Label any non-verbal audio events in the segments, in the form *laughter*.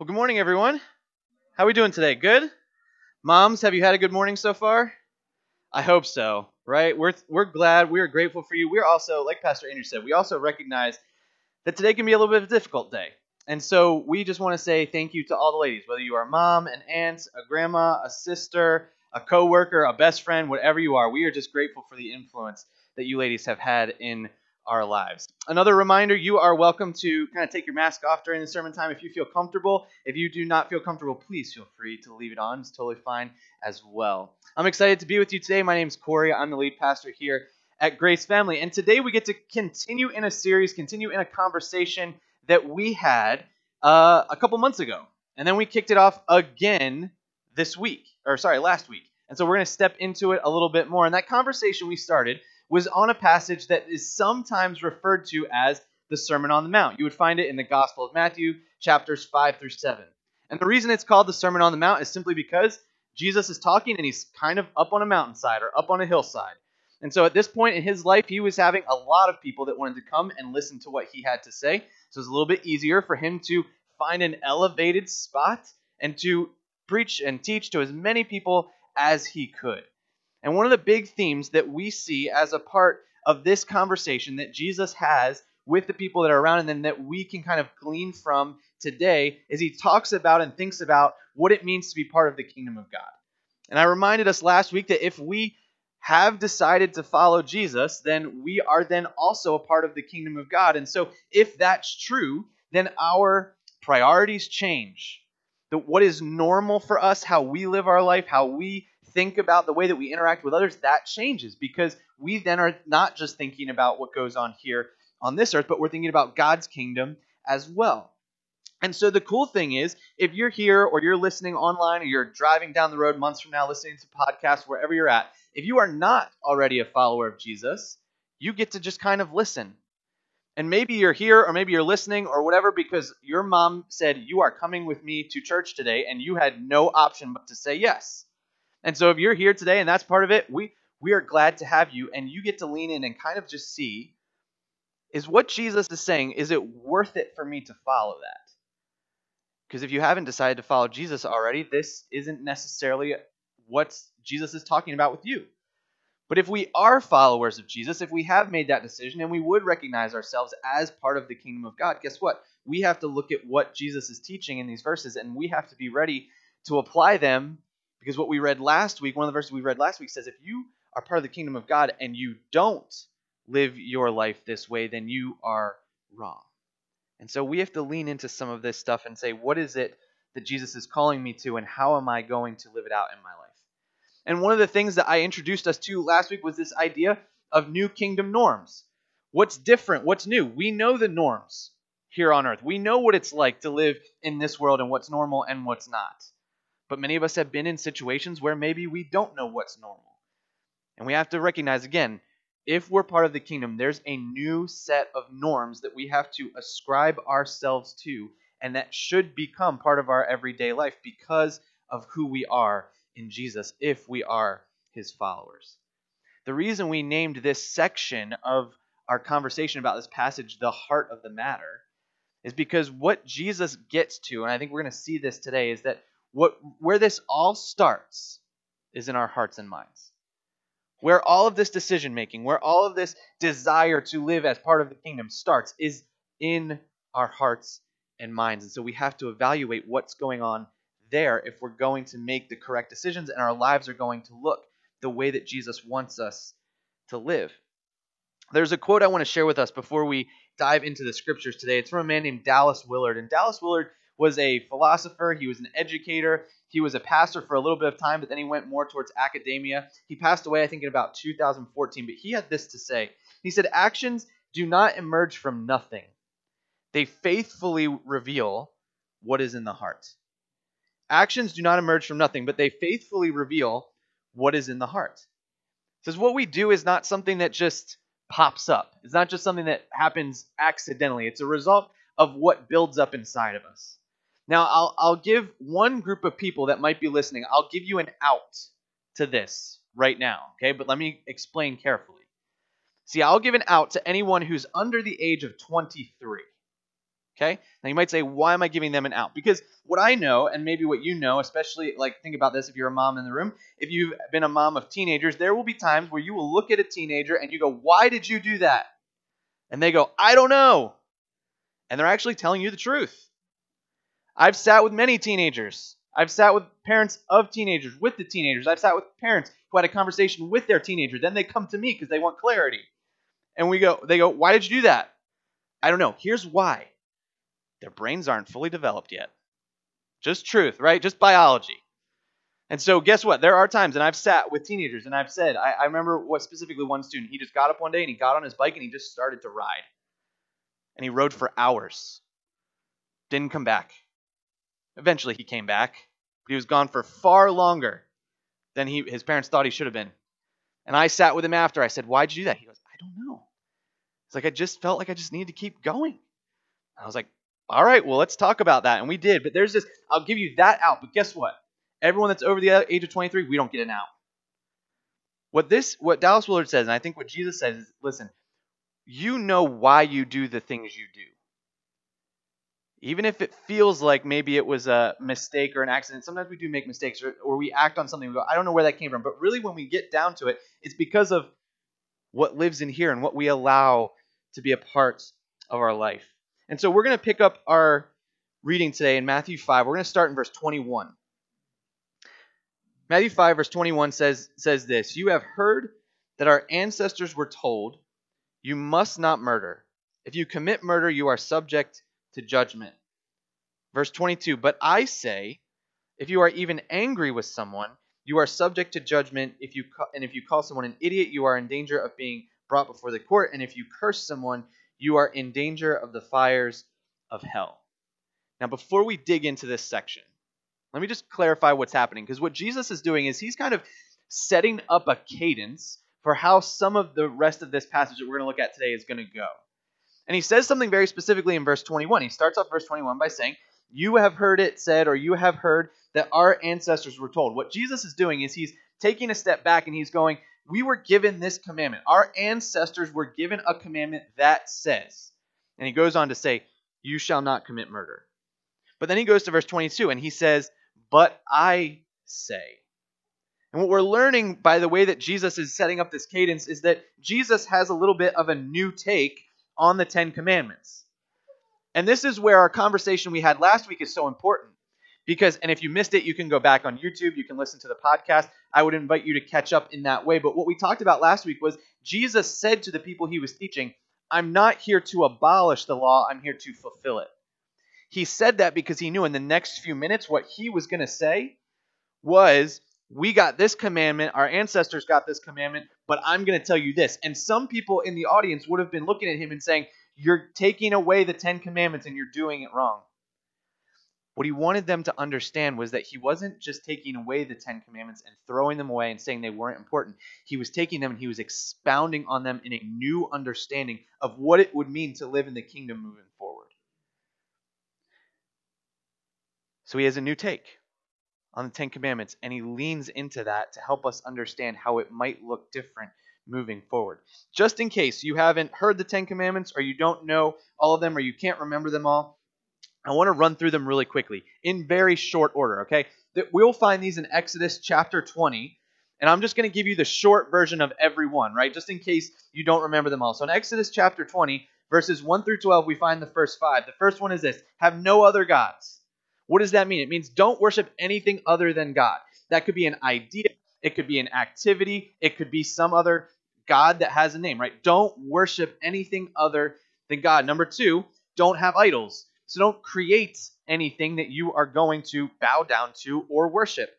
Well, good morning, everyone. How are we doing today? Good? Moms, have you had a good morning so far? I hope so, right? We're, we're glad. We are grateful for you. We're also, like Pastor Andrew said, we also recognize that today can be a little bit of a difficult day. And so we just want to say thank you to all the ladies, whether you are a mom, an aunt, a grandma, a sister, a coworker, a best friend, whatever you are. We are just grateful for the influence that you ladies have had in our lives. Another reminder you are welcome to kind of take your mask off during the sermon time if you feel comfortable. If you do not feel comfortable, please feel free to leave it on. It's totally fine as well. I'm excited to be with you today. My name is Corey. I'm the lead pastor here at Grace Family. And today we get to continue in a series, continue in a conversation that we had uh, a couple months ago. And then we kicked it off again this week, or sorry, last week. And so we're going to step into it a little bit more. And that conversation we started was on a passage that is sometimes referred to as the Sermon on the Mount. You would find it in the Gospel of Matthew, chapters 5 through 7. And the reason it's called the Sermon on the Mount is simply because Jesus is talking and he's kind of up on a mountainside or up on a hillside. And so at this point in his life, he was having a lot of people that wanted to come and listen to what he had to say. So it's a little bit easier for him to find an elevated spot and to preach and teach to as many people as he could. And one of the big themes that we see as a part of this conversation that Jesus has with the people that are around and then that we can kind of glean from today is he talks about and thinks about what it means to be part of the kingdom of God. And I reminded us last week that if we have decided to follow Jesus, then we are then also a part of the kingdom of God. And so if that's true, then our priorities change. That what is normal for us, how we live our life, how we think about the way that we interact with others, that changes because we then are not just thinking about what goes on here on this earth, but we're thinking about God's kingdom as well. And so the cool thing is, if you're here or you're listening online or you're driving down the road months from now listening to podcasts, wherever you're at, if you are not already a follower of Jesus, you get to just kind of listen. And maybe you're here or maybe you're listening or whatever because your mom said, You are coming with me to church today, and you had no option but to say yes. And so if you're here today and that's part of it, we we are glad to have you and you get to lean in and kind of just see is what Jesus is saying, is it worth it for me to follow that? Because if you haven't decided to follow Jesus already, this isn't necessarily what Jesus is talking about with you. But if we are followers of Jesus, if we have made that decision and we would recognize ourselves as part of the kingdom of God, guess what? We have to look at what Jesus is teaching in these verses and we have to be ready to apply them because what we read last week, one of the verses we read last week says, if you are part of the kingdom of God and you don't live your life this way, then you are wrong. And so we have to lean into some of this stuff and say, what is it that Jesus is calling me to, and how am I going to live it out in my life? And one of the things that I introduced us to last week was this idea of new kingdom norms. What's different? What's new? We know the norms here on earth. We know what it's like to live in this world and what's normal and what's not. But many of us have been in situations where maybe we don't know what's normal. And we have to recognize again, if we're part of the kingdom, there's a new set of norms that we have to ascribe ourselves to, and that should become part of our everyday life because of who we are in Jesus, if we are his followers. The reason we named this section of our conversation about this passage the heart of the matter is because what Jesus gets to, and I think we're going to see this today, is that what where this all starts is in our hearts and minds. Where all of this decision making, where all of this desire to live as part of the kingdom starts is in our hearts and minds. And so we have to evaluate what's going on there if we're going to make the correct decisions and our lives are going to look the way that Jesus wants us to live. There's a quote I want to share with us before we dive into the scriptures today. It's from a man named Dallas Willard. And Dallas Willard was a philosopher, he was an educator, he was a pastor for a little bit of time, but then he went more towards academia. He passed away, I think, in about 2014, but he had this to say. He said, Actions do not emerge from nothing, they faithfully reveal what is in the heart. Actions do not emerge from nothing, but they faithfully reveal what is in the heart. Says what we do is not something that just pops up. It's not just something that happens accidentally. It's a result of what builds up inside of us. Now, I'll, I'll give one group of people that might be listening, I'll give you an out to this right now, okay? But let me explain carefully. See, I'll give an out to anyone who's under the age of 23. Okay? Now you might say, why am I giving them an out? Because what I know, and maybe what you know, especially like think about this if you're a mom in the room, if you've been a mom of teenagers, there will be times where you will look at a teenager and you go, why did you do that? And they go, I don't know. And they're actually telling you the truth. I've sat with many teenagers. I've sat with parents of teenagers, with the teenagers. I've sat with parents who had a conversation with their teenager. Then they come to me because they want clarity. And we go, they go, why did you do that? I don't know. Here's why. Their brains aren't fully developed yet. Just truth, right? Just biology. And so, guess what? There are times, and I've sat with teenagers and I've said, I, I remember what specifically one student, he just got up one day and he got on his bike and he just started to ride. And he rode for hours. Didn't come back. Eventually, he came back, but he was gone for far longer than he, his parents thought he should have been. And I sat with him after. I said, Why'd you do that? He goes, I don't know. It's like I just felt like I just needed to keep going. I was like, all right, well, let's talk about that. And we did. But there's this, I'll give you that out. But guess what? Everyone that's over the age of 23, we don't get an out. What this, what Dallas Willard says, and I think what Jesus says is, listen, you know why you do the things you do. Even if it feels like maybe it was a mistake or an accident, sometimes we do make mistakes or, or we act on something. We go, I don't know where that came from. But really, when we get down to it, it's because of what lives in here and what we allow to be a part of our life. And so we're going to pick up our reading today in Matthew 5. We're going to start in verse 21. Matthew 5, verse 21 says, says this You have heard that our ancestors were told, You must not murder. If you commit murder, you are subject to judgment. Verse 22 But I say, if you are even angry with someone, you are subject to judgment. If you and if you call someone an idiot, you are in danger of being brought before the court. And if you curse someone, you are in danger of the fires of hell. Now, before we dig into this section, let me just clarify what's happening because what Jesus is doing is he's kind of setting up a cadence for how some of the rest of this passage that we're going to look at today is going to go. And he says something very specifically in verse 21. He starts off verse 21 by saying, You have heard it said, or you have heard that our ancestors were told. What Jesus is doing is he's taking a step back and he's going, we were given this commandment. Our ancestors were given a commandment that says, and he goes on to say, You shall not commit murder. But then he goes to verse 22 and he says, But I say. And what we're learning by the way that Jesus is setting up this cadence is that Jesus has a little bit of a new take on the Ten Commandments. And this is where our conversation we had last week is so important because and if you missed it you can go back on youtube you can listen to the podcast. I would invite you to catch up in that way. But what we talked about last week was jesus said to the people he was teaching i'm not here to abolish the law i'm here to fulfill it. He said that because he knew in the next few minutes what he was going to say was we got this commandment our ancestors got this commandment but i'm going to tell you this and some people in the audience would have been looking at him and saying you're taking away the 10 commandments and you're doing it wrong what he wanted them to understand was that he wasn't just taking away the Ten Commandments and throwing them away and saying they weren't important. He was taking them and he was expounding on them in a new understanding of what it would mean to live in the kingdom moving forward. So he has a new take on the Ten Commandments, and he leans into that to help us understand how it might look different moving forward. Just in case you haven't heard the Ten Commandments, or you don't know all of them, or you can't remember them all, I want to run through them really quickly in very short order, okay? We'll find these in Exodus chapter 20, and I'm just going to give you the short version of every one, right? Just in case you don't remember them all. So in Exodus chapter 20, verses 1 through 12, we find the first five. The first one is this have no other gods. What does that mean? It means don't worship anything other than God. That could be an idea, it could be an activity, it could be some other God that has a name, right? Don't worship anything other than God. Number two, don't have idols. So don't create anything that you are going to bow down to or worship.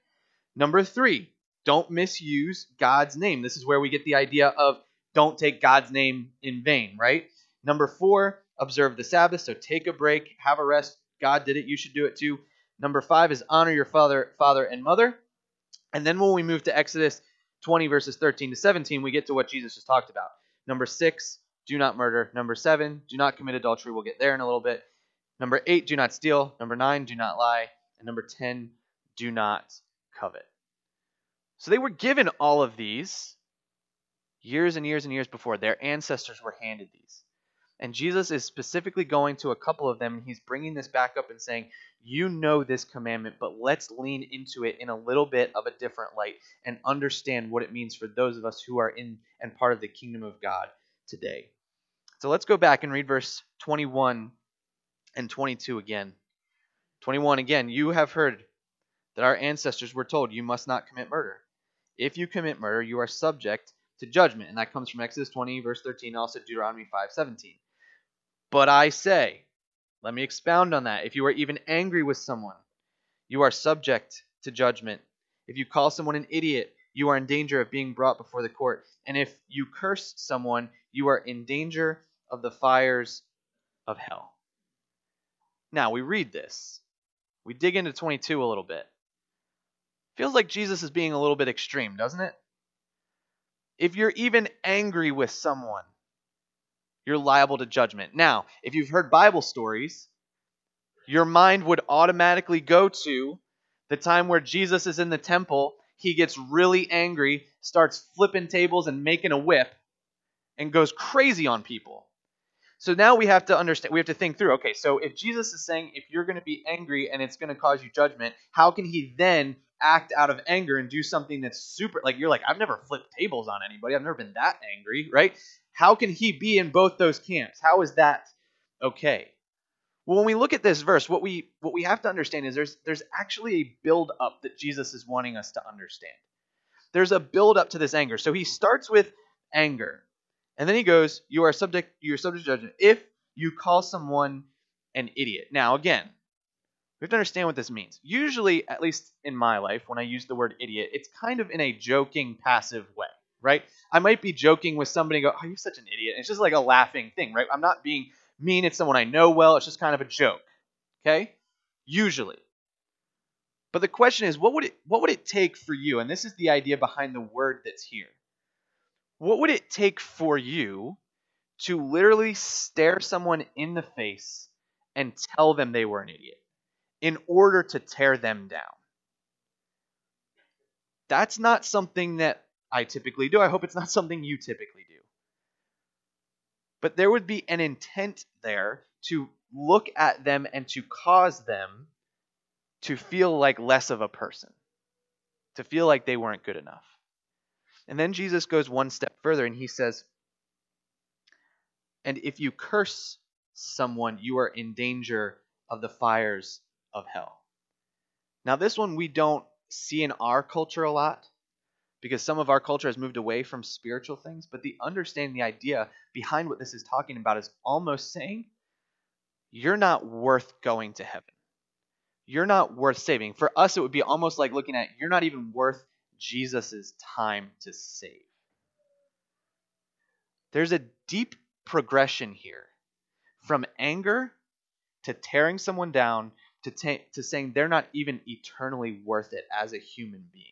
Number three, don't misuse God's name. This is where we get the idea of don't take God's name in vain, right? Number four, observe the Sabbath. So take a break, have a rest. God did it, you should do it too. Number five is honor your father, father and mother. And then when we move to Exodus 20, verses 13 to 17, we get to what Jesus just talked about. Number six, do not murder. Number seven, do not commit adultery. We'll get there in a little bit. Number eight, do not steal. Number nine, do not lie. And number 10, do not covet. So they were given all of these years and years and years before. Their ancestors were handed these. And Jesus is specifically going to a couple of them, and he's bringing this back up and saying, You know this commandment, but let's lean into it in a little bit of a different light and understand what it means for those of us who are in and part of the kingdom of God today. So let's go back and read verse 21 and 22 again. 21 again, you have heard that our ancestors were told, You must not commit murder. If you commit murder, you are subject to judgment. And that comes from Exodus 20, verse 13, also Deuteronomy 5, 17. But I say, let me expound on that. If you are even angry with someone, you are subject to judgment. If you call someone an idiot, you are in danger of being brought before the court. And if you curse someone, you are in danger of the fires of hell. Now, we read this. We dig into 22 a little bit. Feels like Jesus is being a little bit extreme, doesn't it? If you're even angry with someone, you're liable to judgment. Now, if you've heard Bible stories, your mind would automatically go to the time where Jesus is in the temple, he gets really angry, starts flipping tables and making a whip, and goes crazy on people. So now we have to understand, we have to think through okay, so if Jesus is saying if you're going to be angry and it's going to cause you judgment, how can he then act out of anger and do something that's super, like you're like, I've never flipped tables on anybody, I've never been that angry, right? How can he be in both those camps? How is that okay? Well, when we look at this verse, what we what we have to understand is there's there's actually a build up that Jesus is wanting us to understand. There's a build up to this anger. So he starts with anger. And then he goes, "You are subject you're subject to judgment if you call someone an idiot." Now, again, we have to understand what this means. Usually, at least in my life, when I use the word idiot, it's kind of in a joking, passive way right? I might be joking with somebody and go, Oh, you're such an idiot. And it's just like a laughing thing, right? I'm not being mean. It's someone I know well. It's just kind of a joke. Okay? Usually. But the question is, what would it what would it take for you? And this is the idea behind the word that's here. What would it take for you to literally stare someone in the face and tell them they were an idiot in order to tear them down? That's not something that I typically do. I hope it's not *laughs* something you typically do. But there would be an intent there to look at them and to cause them to feel like less of a person, to feel like they weren't good enough. And then Jesus goes one step further and he says, And if you curse someone, you are in danger of the fires of hell. Now, this one we don't see in our culture a lot because some of our culture has moved away from spiritual things. But the understanding, the idea behind what this is talking about is almost saying, you're not worth going to heaven. You're not worth saving. For us, it would be almost like looking at you're not even worth Jesus' time to save. There's a deep progression here from anger to tearing someone down to, ta- to saying they're not even eternally worth it as a human being.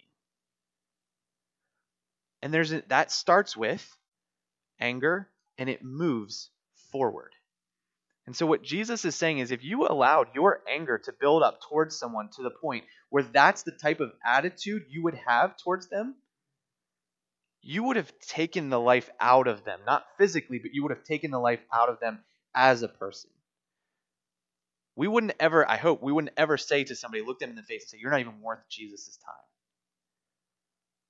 And there's a, that starts with anger and it moves forward. And so what Jesus is saying is if you allowed your anger to build up towards someone to the point where that's the type of attitude you would have towards them, you would have taken the life out of them, not physically, but you would have taken the life out of them as a person. We wouldn't ever, I hope, we wouldn't ever say to somebody, look them in the face and say, You're not even worth Jesus' time.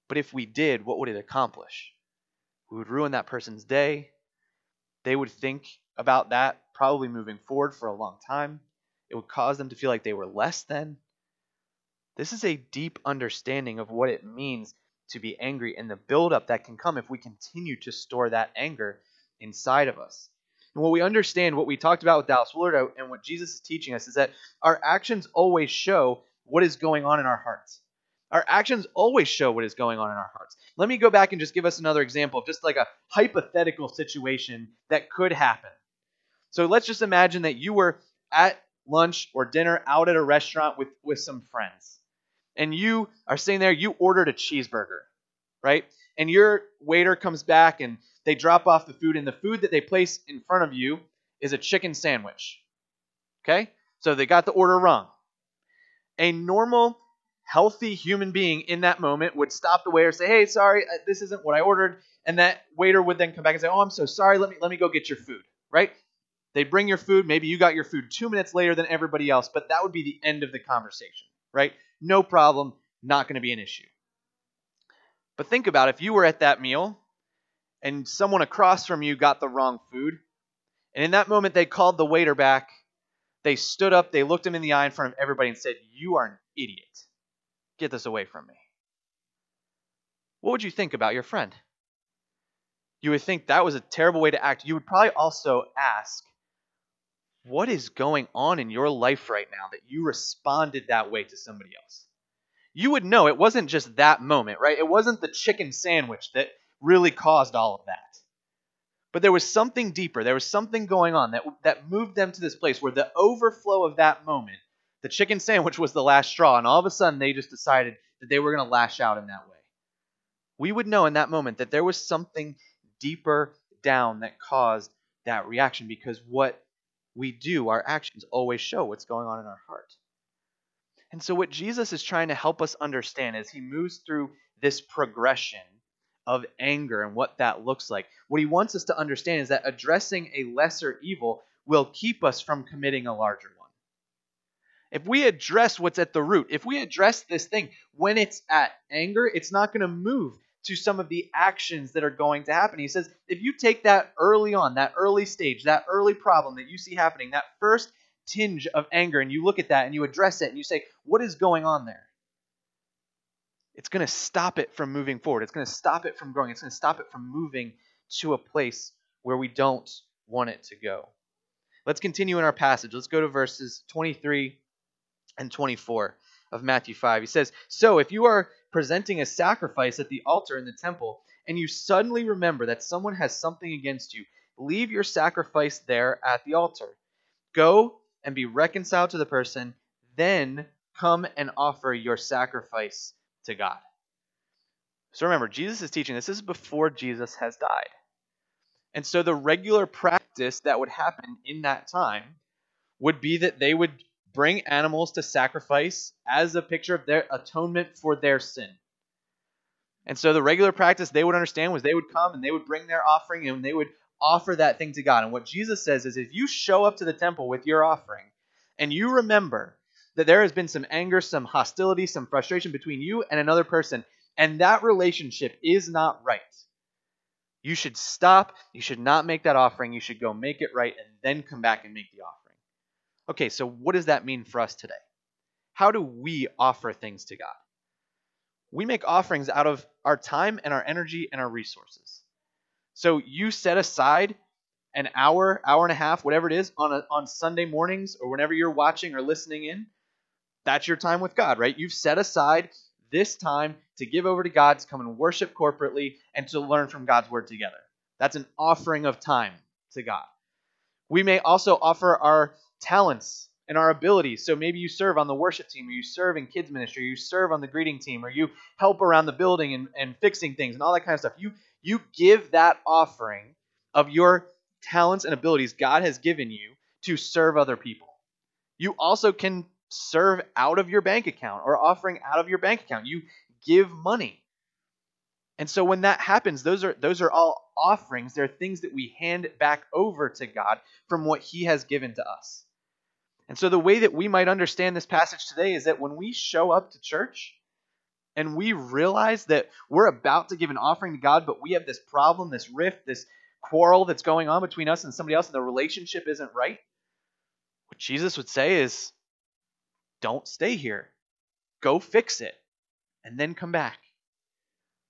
But if we did, what would it accomplish? We would ruin that person's day. They would think about that probably moving forward for a long time. It would cause them to feel like they were less than. This is a deep understanding of what it means to be angry and the buildup that can come if we continue to store that anger inside of us. And what we understand, what we talked about with Dallas Willard and what Jesus is teaching us is that our actions always show what is going on in our hearts. Our actions always show what is going on in our hearts. Let me go back and just give us another example of just like a hypothetical situation that could happen. So let's just imagine that you were at lunch or dinner out at a restaurant with, with some friends. And you are sitting there, you ordered a cheeseburger, right? And your waiter comes back and they drop off the food, and the food that they place in front of you is a chicken sandwich. Okay? So they got the order wrong. A normal healthy human being in that moment would stop the waiter, say, "Hey, sorry, uh, this isn't what I ordered," and that waiter would then come back and say, "Oh, I'm so sorry. Let me let me go get your food." Right? They'd bring your food. Maybe you got your food two minutes later than everybody else, but that would be the end of the conversation, right? No problem. Not going to be an issue. But think about if you were at that meal and someone across from you got the wrong food, and in that moment they called the waiter back, they stood up, they looked him in the eye in front of everybody and said, You are an idiot. Get this away from me. What would you think about your friend? You would think that was a terrible way to act. You would probably also ask, What is going on in your life right now that you responded that way to somebody else? You would know it wasn't just that moment, right? It wasn't the chicken sandwich that really caused all of that. But there was something deeper. There was something going on that, that moved them to this place where the overflow of that moment, the chicken sandwich was the last straw, and all of a sudden they just decided that they were going to lash out in that way. We would know in that moment that there was something deeper down that caused that reaction because what we do, our actions always show what's going on in our heart. And so, what Jesus is trying to help us understand as he moves through this progression of anger and what that looks like, what he wants us to understand is that addressing a lesser evil will keep us from committing a larger one. If we address what's at the root, if we address this thing when it's at anger, it's not going to move to some of the actions that are going to happen. He says, if you take that early on, that early stage, that early problem that you see happening, that first tinge of anger, and you look at that and you address it and you say, what is going on there? It's going to stop it from moving forward. It's going to stop it from growing. It's going to stop it from moving to a place where we don't want it to go. Let's continue in our passage. Let's go to verses 23 and 24 of Matthew 5. He says, So if you are presenting a sacrifice at the altar in the temple, and you suddenly remember that someone has something against you, leave your sacrifice there at the altar. Go and be reconciled to the person, then come and offer your sacrifice to God. So remember, Jesus is teaching this. This is before Jesus has died. And so the regular practice that would happen in that time would be that they would bring animals to sacrifice as a picture of their atonement for their sin. And so the regular practice they would understand was they would come and they would bring their offering and they would offer that thing to God. And what Jesus says is if you show up to the temple with your offering and you remember that there has been some anger, some hostility, some frustration between you and another person, and that relationship is not right, you should stop. You should not make that offering. You should go make it right and then come back and make the offering. Okay, so what does that mean for us today? How do we offer things to God? We make offerings out of our time and our energy and our resources. So you set aside an hour, hour and a half, whatever it is, on a, on Sunday mornings or whenever you're watching or listening in. That's your time with God, right? You've set aside this time to give over to God, to come and worship corporately, and to learn from God's word together. That's an offering of time to God. We may also offer our talents and our abilities. So maybe you serve on the worship team, or you serve in kids ministry, or you serve on the greeting team, or you help around the building and, and fixing things and all that kind of stuff. You you give that offering of your talents and abilities God has given you to serve other people. You also can serve out of your bank account or offering out of your bank account. You give money. And so when that happens, those are those are all offerings. They're things that we hand back over to God from what he has given to us. And so, the way that we might understand this passage today is that when we show up to church and we realize that we're about to give an offering to God, but we have this problem, this rift, this quarrel that's going on between us and somebody else, and the relationship isn't right, what Jesus would say is don't stay here. Go fix it and then come back.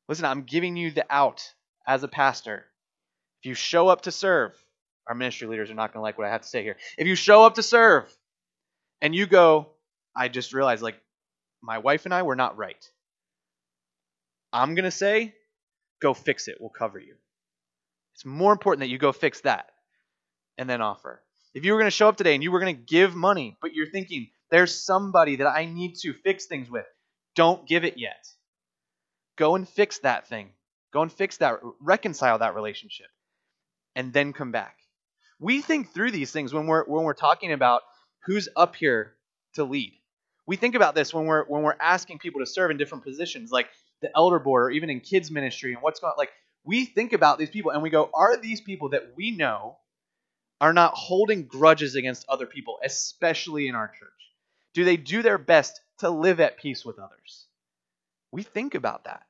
Listen, I'm giving you the out as a pastor. If you show up to serve, our ministry leaders are not going to like what I have to say here. If you show up to serve, and you go, I just realized, like, my wife and I were not right. I'm going to say, go fix it. We'll cover you. It's more important that you go fix that and then offer. If you were going to show up today and you were going to give money, but you're thinking, there's somebody that I need to fix things with, don't give it yet. Go and fix that thing. Go and fix that, reconcile that relationship, and then come back. We think through these things when we're when we're talking about who's up here to lead. We think about this when we're when we're asking people to serve in different positions, like the elder board or even in kids ministry and what's going like we think about these people and we go, are these people that we know are not holding grudges against other people, especially in our church? Do they do their best to live at peace with others? We think about that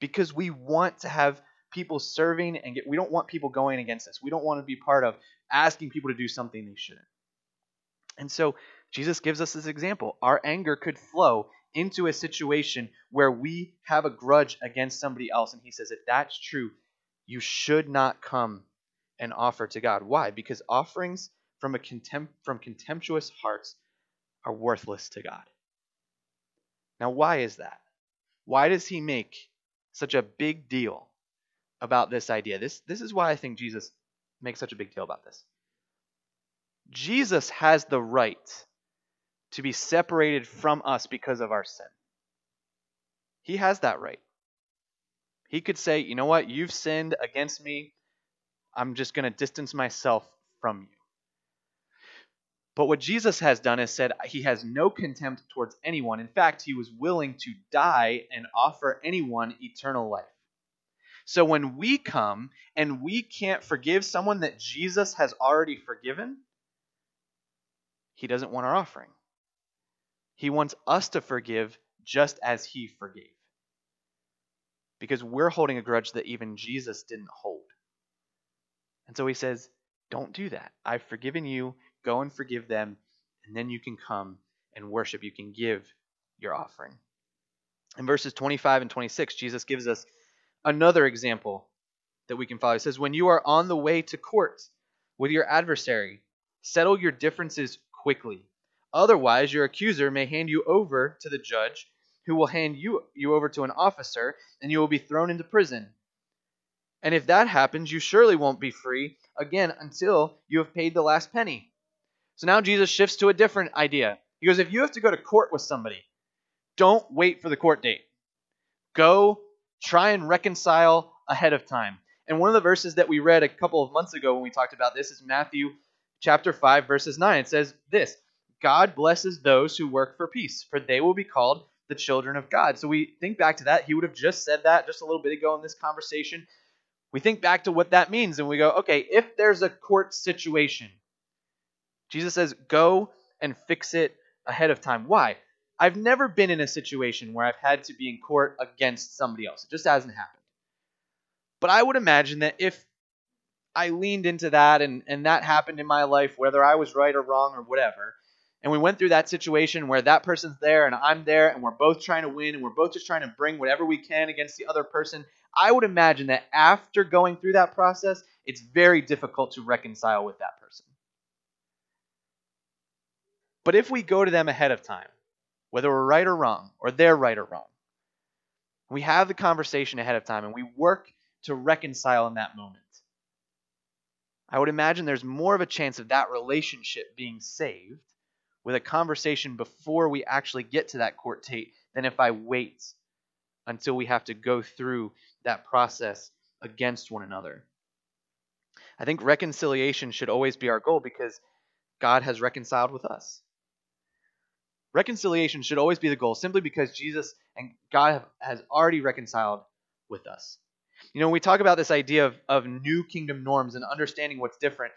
because we want to have people serving and get we don't want people going against us. We don't want to be part of asking people to do something they shouldn't. And so Jesus gives us this example. Our anger could flow into a situation where we have a grudge against somebody else. And he says, if that's true, you should not come and offer to God. Why? Because offerings from a contempt from contemptuous hearts are worthless to God. Now, why is that? Why does he make such a big deal about this idea? This, this is why I think Jesus makes such a big deal about this. Jesus has the right to be separated from us because of our sin. He has that right. He could say, you know what, you've sinned against me. I'm just going to distance myself from you. But what Jesus has done is said he has no contempt towards anyone. In fact, he was willing to die and offer anyone eternal life. So when we come and we can't forgive someone that Jesus has already forgiven, he doesn't want our offering. He wants us to forgive just as he forgave. Because we're holding a grudge that even Jesus didn't hold. And so he says, Don't do that. I've forgiven you. Go and forgive them. And then you can come and worship. You can give your offering. In verses 25 and 26, Jesus gives us another example that we can follow. He says, When you are on the way to court with your adversary, settle your differences quickly Otherwise, your accuser may hand you over to the judge, who will hand you, you over to an officer, and you will be thrown into prison. And if that happens, you surely won't be free again until you have paid the last penny. So now Jesus shifts to a different idea. He goes, If you have to go to court with somebody, don't wait for the court date. Go try and reconcile ahead of time. And one of the verses that we read a couple of months ago when we talked about this is Matthew chapter 5 verses 9. It says this, God blesses those who work for peace, for they will be called the children of God. So we think back to that. He would have just said that just a little bit ago in this conversation. We think back to what that means and we go, okay, if there's a court situation, Jesus says, go and fix it ahead of time. Why? I've never been in a situation where I've had to be in court against somebody else. It just hasn't happened. But I would imagine that if I leaned into that and, and that happened in my life, whether I was right or wrong or whatever, and we went through that situation where that person's there and I'm there and we're both trying to win and we're both just trying to bring whatever we can against the other person, I would imagine that after going through that process, it's very difficult to reconcile with that person. But if we go to them ahead of time, whether we're right or wrong, or they're right or wrong, we have the conversation ahead of time and we work to reconcile in that moment. I would imagine there's more of a chance of that relationship being saved with a conversation before we actually get to that court date than if I wait until we have to go through that process against one another. I think reconciliation should always be our goal because God has reconciled with us. Reconciliation should always be the goal simply because Jesus and God have, has already reconciled with us. You know, when we talk about this idea of, of new kingdom norms and understanding what's different,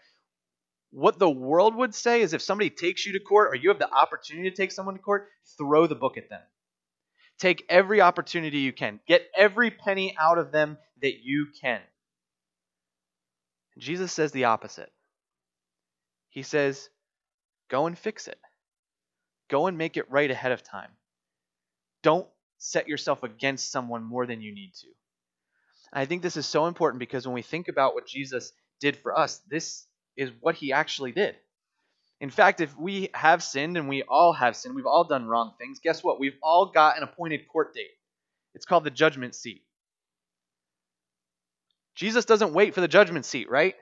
what the world would say is if somebody takes you to court or you have the opportunity to take someone to court, throw the book at them. Take every opportunity you can. Get every penny out of them that you can. Jesus says the opposite. He says, go and fix it. Go and make it right ahead of time. Don't set yourself against someone more than you need to. I think this is so important because when we think about what Jesus did for us, this is what he actually did. In fact, if we have sinned, and we all have sinned, we've all done wrong things, guess what? We've all got an appointed court date. It's called the judgment seat. Jesus doesn't wait for the judgment seat, right?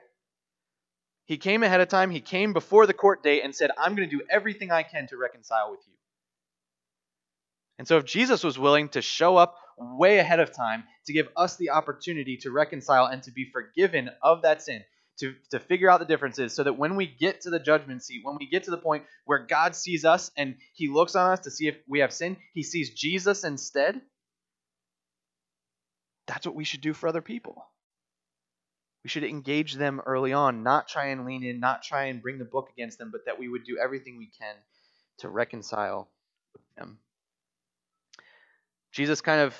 He came ahead of time. He came before the court date and said, I'm going to do everything I can to reconcile with you. And so, if Jesus was willing to show up way ahead of time to give us the opportunity to reconcile and to be forgiven of that sin, to, to figure out the differences so that when we get to the judgment seat, when we get to the point where God sees us and he looks on us to see if we have sin, he sees Jesus instead. That's what we should do for other people. We should engage them early on, not try and lean in, not try and bring the book against them, but that we would do everything we can to reconcile with them. Jesus kind of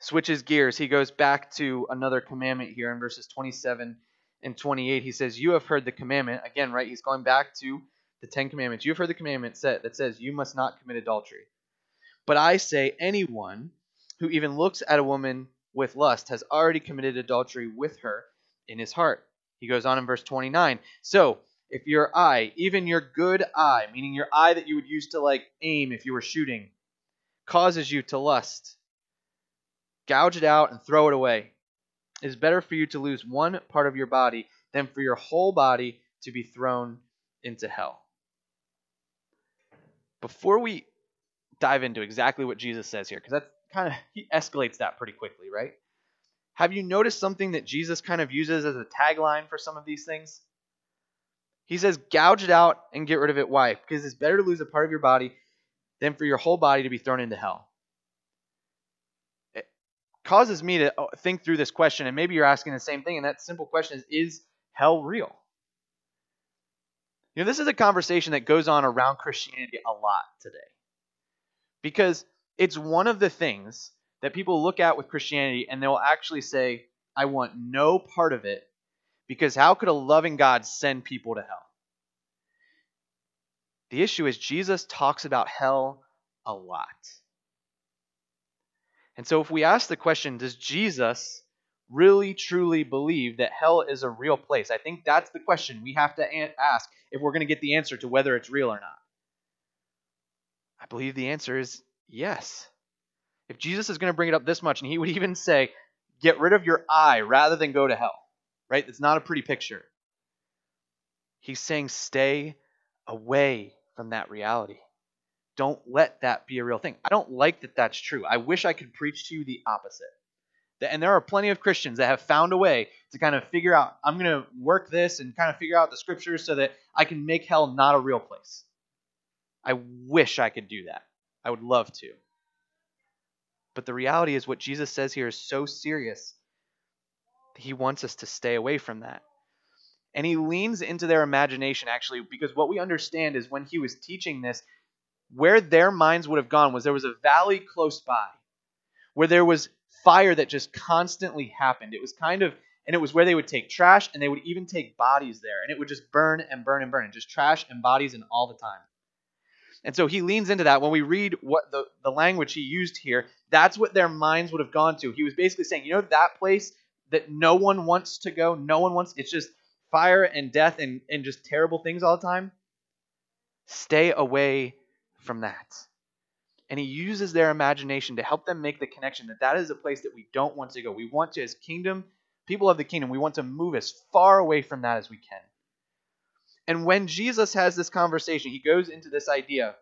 switches gears. He goes back to another commandment here in verses 27 and 28. He says, You have heard the commandment. Again, right? He's going back to the Ten Commandments. You have heard the commandment set that says, You must not commit adultery. But I say, anyone who even looks at a woman with lust has already committed adultery with her in his heart. He goes on in verse 29. So, if your eye, even your good eye, meaning your eye that you would use to like aim if you were shooting, causes you to lust, gouge it out and throw it away. It is better for you to lose one part of your body than for your whole body to be thrown into hell. Before we dive into exactly what Jesus says here, because that's kind of, he escalates that pretty quickly, right? Have you noticed something that Jesus kind of uses as a tagline for some of these things? He says, gouge it out and get rid of it. Why? Because it's better to lose a part of your body than for your whole body to be thrown into hell. It causes me to uh, think through this question, and maybe you're asking the same thing, and that simple question is Is hell real? You know, this is a conversation that goes on around Christianity a lot today. Because it's one of the things that people look at with Christianity and they'll actually say, I want no part of it because how could a loving God send people to hell? The issue is Jesus talks about hell a lot. And so if we ask the question, does Jesus really truly believe that hell is a real place? I think that's the question we have to ask if we're going to get the answer to whether it's real or not. I believe the answer is yes. If Jesus is going to bring it up this much, and he would even say, get rid of your eye rather than go to hell, right? It's not a pretty picture. He's saying, stay away from that reality. Don't let that be a real thing. I don't like that that's true. I wish I could preach to you the opposite. And there are plenty of Christians that have found a way to kind of figure out, I'm going to work this and kind of figure out the scriptures so that I can make hell not a real place. I wish I could do that. I would love to. But the reality is, what Jesus says here is so serious, he wants us to stay away from that. And he leans into their imagination, actually, because what we understand is when he was teaching this, where their minds would have gone was there was a valley close by where there was fire that just constantly happened. It was kind of, and it was where they would take trash and they would even take bodies there, and it would just burn and burn and burn, and just trash and bodies and all the time. And so he leans into that. When we read what the, the language he used here, that's what their minds would have gone to. He was basically saying, you know, that place that no one wants to go, no one wants, it's just fire and death and, and just terrible things all the time. Stay away from that. And he uses their imagination to help them make the connection that that is a place that we don't want to go. We want to, as kingdom, people of the kingdom, we want to move as far away from that as we can. And when Jesus has this conversation, he goes into this idea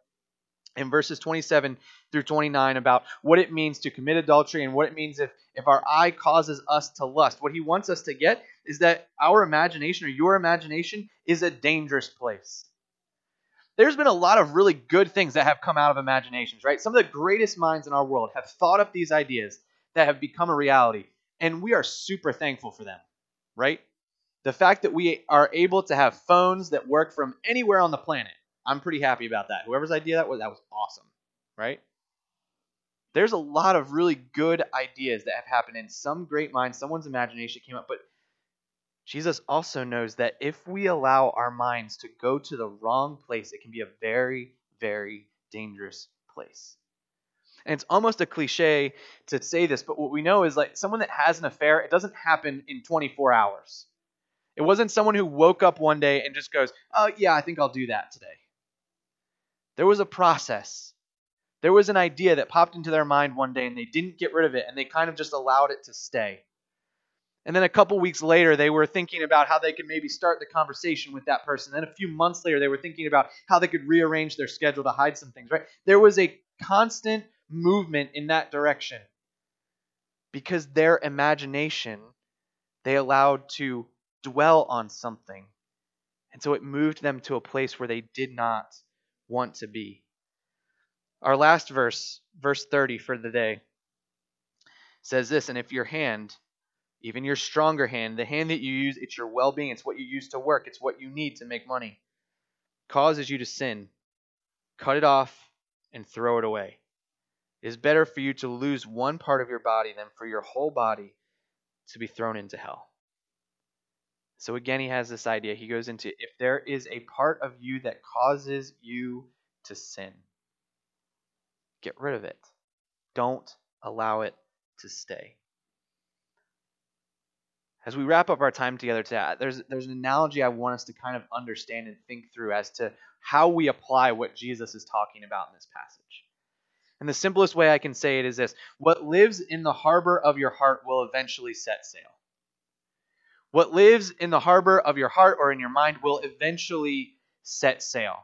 in verses 27 through 29 about what it means to commit adultery and what it means if, if our eye causes us to lust. What he wants us to get is that our imagination or your imagination is a dangerous place. There's been a lot of really good things that have come out of imaginations, right? Some of the greatest minds in our world have thought up these ideas that have become a reality, and we are super thankful for them, right? the fact that we are able to have phones that work from anywhere on the planet, I'm pretty happy about that. Whoever's idea that was, that was awesome, right? There's a lot of really good ideas that have happened in some great minds. Someone's imagination came up, but Jesus also knows that if we allow our minds to go to the wrong place, it can be a very, very dangerous place. And it's almost a cliche to say this, but what we know is like someone that has an affair, it doesn't happen in 24 hours. It wasn't someone who woke up one day and just goes, oh, yeah, I think I'll do that today. There was a process. There was an idea that popped into their mind one day and they didn't get rid of it and they kind of just allowed it to stay. And then a couple weeks later, they were thinking about how they could maybe start the conversation with that person. Then a few months later, they were thinking about how they could rearrange their schedule to hide some things, right? There was a constant movement in that direction because their imagination they allowed to dwell on something. And so it moved them to a place where they did not want to be. Our last verse, verse 30 for the day, says this And if your hand, even your stronger hand, the hand that you use, it's your well being, it's what you use to work, it's what you need to make money, causes you to sin, cut it off and throw it away. It is better for you to lose one part of your body than for your whole body to be thrown into hell. So again, he has this idea. He goes into if there is a part of you that causes you to sin, get rid of it. Don't allow it to stay. As we wrap up our time together today, there's, there's an analogy I want us to kind of understand and think through as to how we apply what Jesus is talking about in this passage. And the simplest way I can say it is this What lives in the harbor of your heart will eventually set sail. What lives in the harbor of your heart or in your mind will eventually set sail.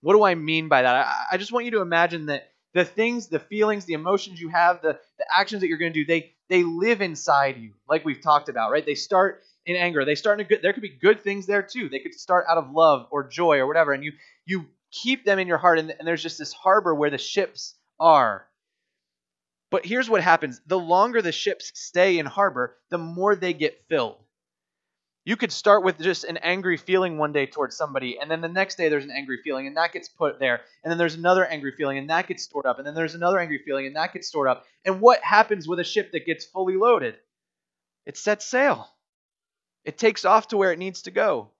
What do I mean by that? I, just want you to imagine that the things, the feelings, the emotions you have, the, the actions that you're going to do, they, they live inside you, like we've talked about, right? They start in anger. They start in a good, there could be good things there too. They could start out of love or joy or whatever. And you, you keep them in your heart, and, and there's just this harbor where the ships are. But here's what happens the longer the ships stay in harbor, the more they get filled. You could start with just an angry feeling one day towards somebody, and then the next day there's an angry feeling, and that gets put there. And then there's another angry feeling, and that gets stored up. And then there's another angry feeling, and that gets stored up. And what happens with a ship that gets fully loaded? It sets sail, it takes off to where it needs to go.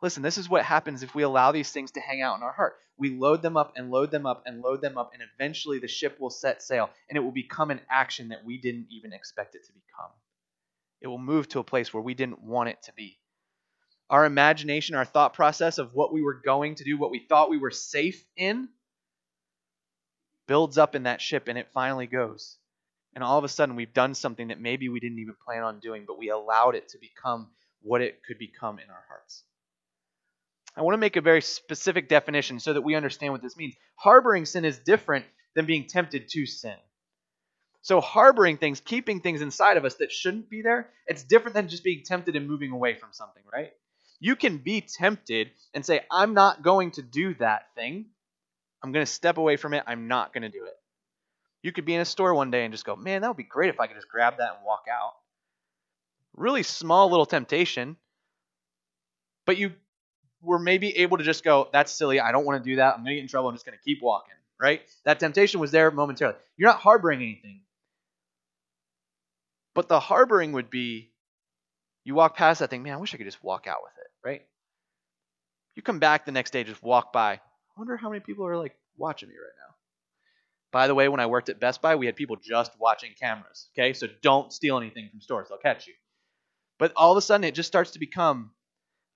Listen, this is what happens if we allow these things to hang out in our heart. We load them up and load them up and load them up, and eventually the ship will set sail, and it will become an action that we didn't even expect it to become it will move to a place where we didn't want it to be. Our imagination, our thought process of what we were going to do, what we thought we were safe in, builds up in that ship and it finally goes. And all of a sudden, we've done something that maybe we didn't even plan on doing, but we allowed it to become what it could become in our hearts. I want to make a very specific definition so that we understand what this means. Harboring sin is different than being tempted to sin. So, harboring things, keeping things inside of us that shouldn't be there, it's different than just being tempted and moving away from something, right? You can be tempted and say, I'm not going to do that thing. I'm going to step away from it. I'm not going to do it. You could be in a store one day and just go, man, that would be great if I could just grab that and walk out. Really small little temptation, but you were maybe able to just go, that's silly. I don't want to do that. I'm going to get in trouble. I'm just going to keep walking, right? That temptation was there momentarily. You're not harboring anything. But the harboring would be you walk past that thing, man, I wish I could just walk out with it, right? You come back the next day, just walk by. I wonder how many people are like watching me right now. By the way, when I worked at Best Buy, we had people just watching cameras. Okay, so don't steal anything from stores; they'll catch you. But all of a sudden, it just starts to become,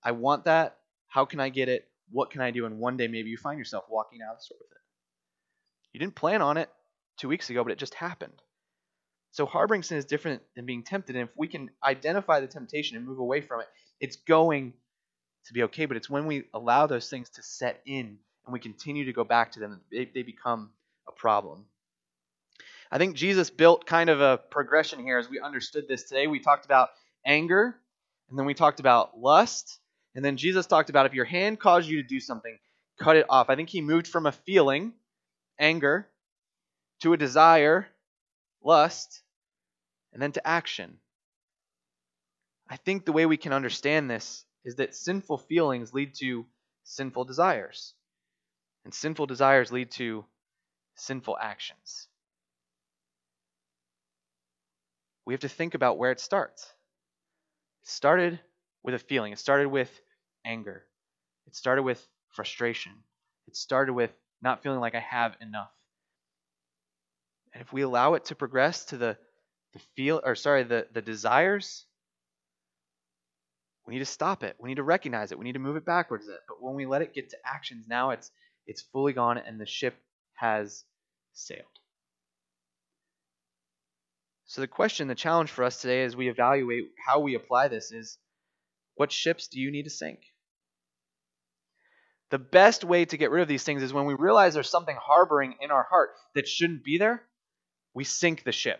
I want that. How can I get it? What can I do? And one day, maybe you find yourself walking out of the store with it. You didn't plan on it two weeks ago, but it just happened. So harboring sin is different than being tempted. And if we can identify the temptation and move away from it, it's going to be okay. But it's when we allow those things to set in and we continue to go back to them, they, they become a problem. I think Jesus built kind of a progression here as we understood this today. We talked about anger, and then we talked about lust, and then Jesus talked about if your hand caused you to do something, cut it off. I think he moved from a feeling, anger, to a desire, lust, and then to action. I think the way we can understand this is that sinful feelings lead to sinful desires, and sinful desires lead to sinful actions. We have to think about where it starts. It started with a feeling, it started with anger, it started with frustration, it started with not feeling like I have enough. And if we allow it to progress to the the feel or sorry, the, the desires, we need to stop it. We need to recognize it. We need to move it backwards. But when we let it get to actions, now it's it's fully gone and the ship has sailed. So the question, the challenge for us today as we evaluate how we apply this is what ships do you need to sink? The best way to get rid of these things is when we realize there's something harboring in our heart that shouldn't be there, we sink the ship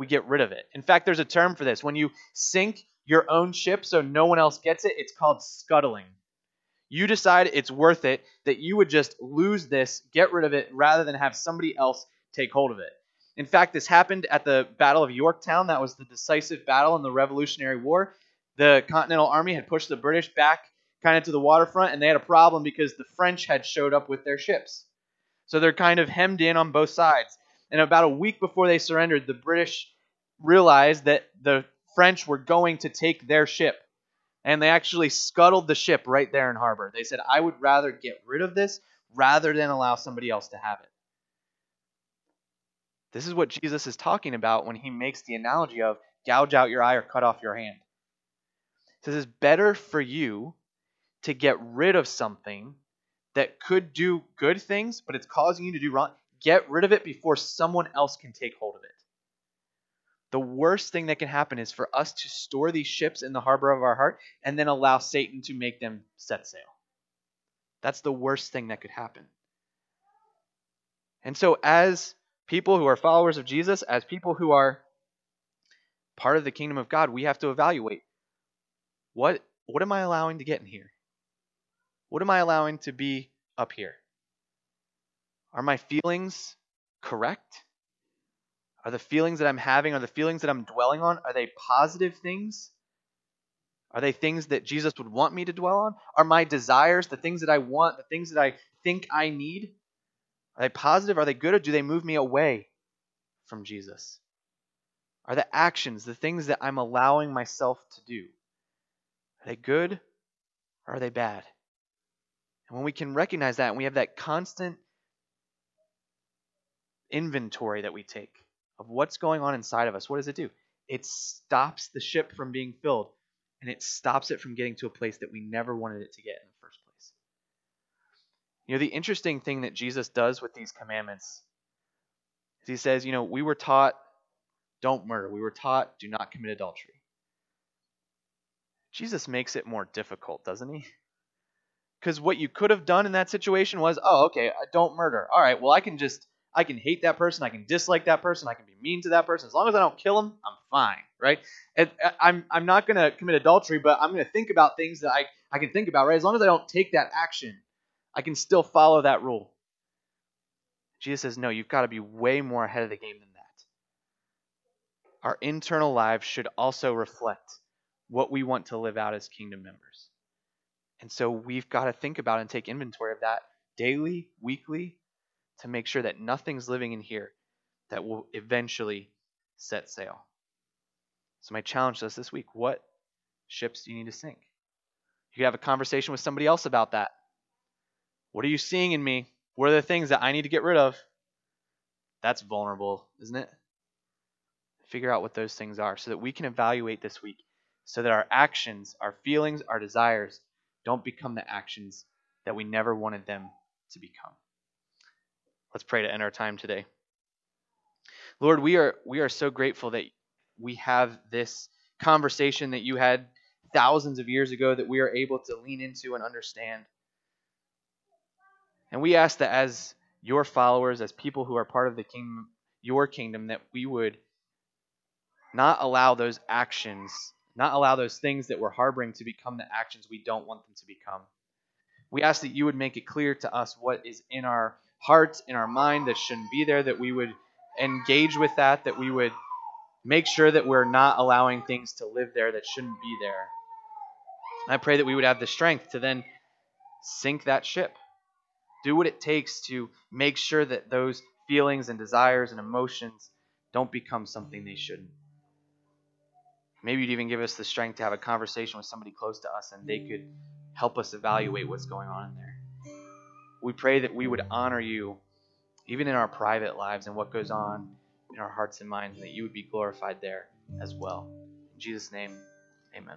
we get rid of it. In fact, there's a term for this. When you sink your own ship so no one else gets it, it's called scuttling. You decide it's worth it that you would just lose this, get rid of it, rather than have somebody else take hold of it. In fact, this happened at the Battle of Yorktown. That was the decisive battle in the Revolutionary War. The Continental Army had pushed the British back kind of to the waterfront, and they had a problem because the French had showed up with their ships. So they're kind of hemmed in on both sides. And about a week before they surrendered, the British realized that the French were going to take their ship. And they actually scuttled the ship right there in harbor. They said, I would rather get rid of this rather than allow somebody else to have it. This is what Jesus is talking about when he makes the analogy of gouge out your eye or cut off your hand. He says it's better for you to get rid of something that could do good things, but it's causing you to do wrong, get rid of it before someone else can take hold of it. The worst thing that can happen is for us to store these ships in the harbor of our heart and then allow Satan to make them set sail. That's the worst thing that could happen. And so, as people who are followers of Jesus, as people who are part of the kingdom of God, we have to evaluate what what am I allowing to get in here? What am I allowing to be up here? Are my feelings correct? Are the feelings that I'm having, are the feelings that I'm dwelling on, are they positive things? Are they things that Jesus would want me to dwell on? Are my desires, the things that I want, the things that I think I need, are they positive? Are they good? Or do they move me away from Jesus? Are the actions, the things that I'm allowing myself to do, are they good or are they bad? And when we can recognize that and we have that constant inventory that we take of what's going on inside of us, what does it do? It stops the ship from being filled and it stops it from getting to a place that we never wanted it to get in the first place. You know, the interesting thing that Jesus does with these commandments is he says, you know, we were taught don't murder, we were taught do not commit adultery. Jesus makes it more difficult, doesn't he? Because what you could have done in that situation was, oh, okay, don't murder. All right, well, I can just, I can hate that person, I can dislike that person, I can be mean to that person. As long as I don't kill them, I'm fine, right? And uh, I'm, I'm not to commit adultery, but I'm to think about things that I, I can think about, right? As long as I don't take that action, I can still follow that rule. Jesus says, no, you've got to be way more ahead of the game than that. Our internal lives should also reflect what we want to live out as kingdom members. And so we've got to think about and take inventory of that daily, weekly, to make sure that nothing's living in here that will eventually set sail. So, my challenge to us this week what ships do you need to sink? You could have a conversation with somebody else about that. What are you seeing in me? What are the things that I need to get rid of? That's vulnerable, isn't it? Figure out what those things are so that we can evaluate this week so that our actions, our feelings, our desires don't become the actions that we never wanted them to become. Let's pray to end our time today. Lord, we are we are so grateful that we have this conversation that you had thousands of years ago that we are able to lean into and understand. And we ask that as your followers, as people who are part of the kingdom, your kingdom, that we would not allow those actions not allow those things that we're harboring to become the actions we don't want them to become. We ask that you would make it clear to us what is in our hearts, in our mind that shouldn't be there, that we would engage with that, that we would make sure that we're not allowing things to live there that shouldn't be there. I pray that we would have the strength to then sink that ship. Do what it takes to make sure that those feelings and desires and emotions don't become something they shouldn't. Maybe you'd even give us the strength to have a conversation with somebody close to us and they could help us evaluate what's going on in there. We pray that we would honor you even in our private lives and what goes on in our hearts and minds, and that you would be glorified there as well. In Jesus' name, amen.